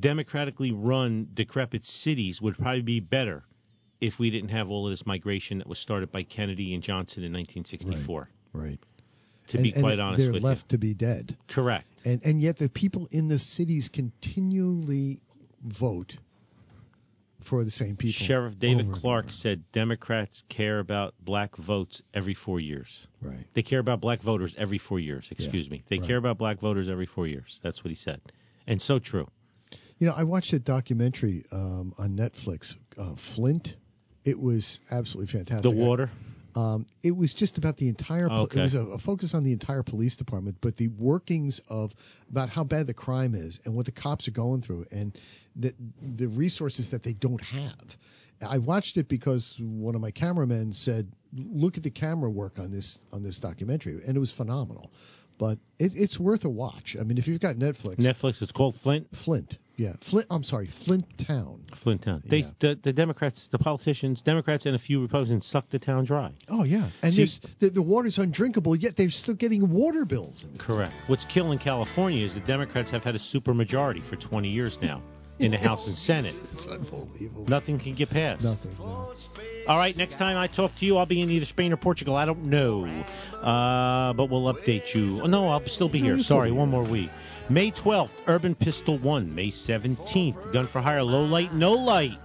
democratically run decrepit cities would probably be better if we didn't have all of this migration that was started by Kennedy and Johnson in 1964. right To And- be quite honest they're with left to be dead correct. and and yet the people in the cities continually vote for the same people. Sheriff David over Clarke over. said Democrats care about black votes every four years. right. They care about black voters every four years. Excuse me. They right. care about black voters every four years. That's what he said, and so true. You know, I watched a documentary um, on Netflix, uh, Flint. It was absolutely fantastic. The water. Um, it was just about the entire. pol- Okay. It was a, a focus on the entire police department, but the workings of about how bad the crime is and what the cops are going through, and the the resources that they don't have. I watched it because one of my cameramen said, "Look at the camera work on this on this documentary," and it was phenomenal. But it, it's worth a watch. I mean, if you've got Netflix, Netflix. It's called Flint. Flint, yeah, Flint. I'm sorry, Flint Town. Flint Town. They Yeah. the, the Democrats, the politicians, Democrats, and a few Republicans suck the town dry. Oh yeah, and See- the, the water's undrinkable, yet they're still getting water bills. Correct. What's killing California is the Democrats have had a supermajority for 20 years now in the House and Senate. It's unbelievable. Nothing can get passed. Nothing. No. All right, next time I talk to you, I'll be in either Spain or Portugal. I don't know. Uh, but we'll update you. Oh, no, I'll still be here. Sorry, one more week. May 12th, Urban Pistol 1. May 17th, Gun for Hire, Low Light, No Light.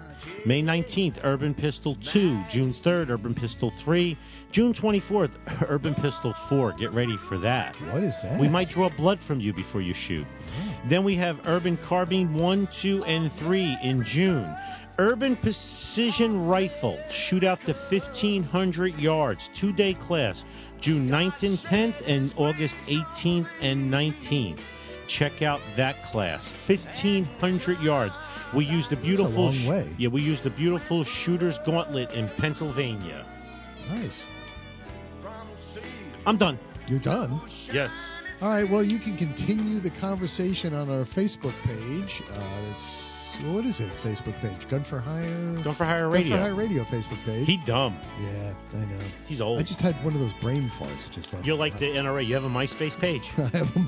May 19th, Urban Pistol 2. June 3rd, Urban Pistol 3. June 24th, Urban Pistol 4. Get ready for that. What is that? We might draw blood from you before you shoot. Then we have Urban Carbine 1, 2, and 3 in June. Urban Precision Rifle, shoot out to 1,500 yards, two day class, June 9th and 10th, and August 18th and 19th. Check out that class, 1,500 yards. We used the beautiful, long way. yeah, we used the beautiful Shooter's Gauntlet in Pennsylvania. Nice. I'm done. You're done. Yes. All right. Well, you can continue the conversation on our Facebook page. Uh, it's what is it? Facebook page, Gun for Hire. Gun for Hire Radio. Gun for Hire Radio Facebook page. He dumb. yeah, I know. He's old. I just had one of those brain farts. Just. You're like the NRA. You have a MySpace page. I have a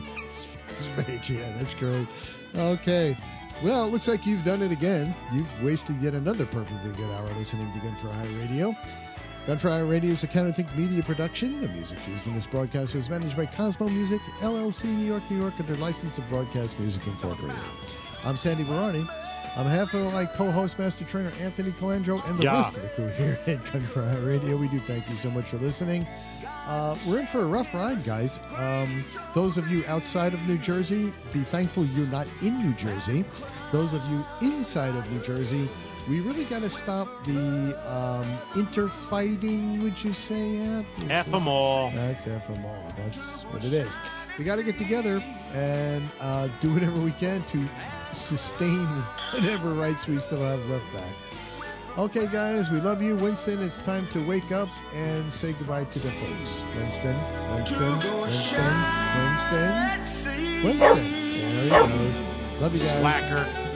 Page. Yeah, that's great. Okay. Well, it looks like you've done it again. You've wasted yet another perfectly good hour listening to Gun for Hire Radio. Gun for Hire Radio is a Counterthink media production. The music used in this broadcast was managed by Cosmo Music, LLC, New York, New York, under license of Broadcast Music Incorporated. I'm Sandy Barani. On behalf of my co-host, Master Trainer Anthony Colandro, and the Yeah. rest of the crew here at Gun for Hire Radio, we do thank you so much for listening. Uh, we're in for a rough ride, guys. Um, those of you outside of New Jersey, be thankful you're not in New Jersey. Those of you inside of New Jersey, we really got to stop the um, interfighting. Would you say? F 'em all. That's F 'em all. That's what it is. We got to get together and uh, do whatever we can to sustain whatever rights we still have left back. Okay, guys, we love you. Winston, it's time to wake up and say goodbye to the folks. Winston, Winston, Winston, Winston, Winston. There he goes. Love you guys. Slacker.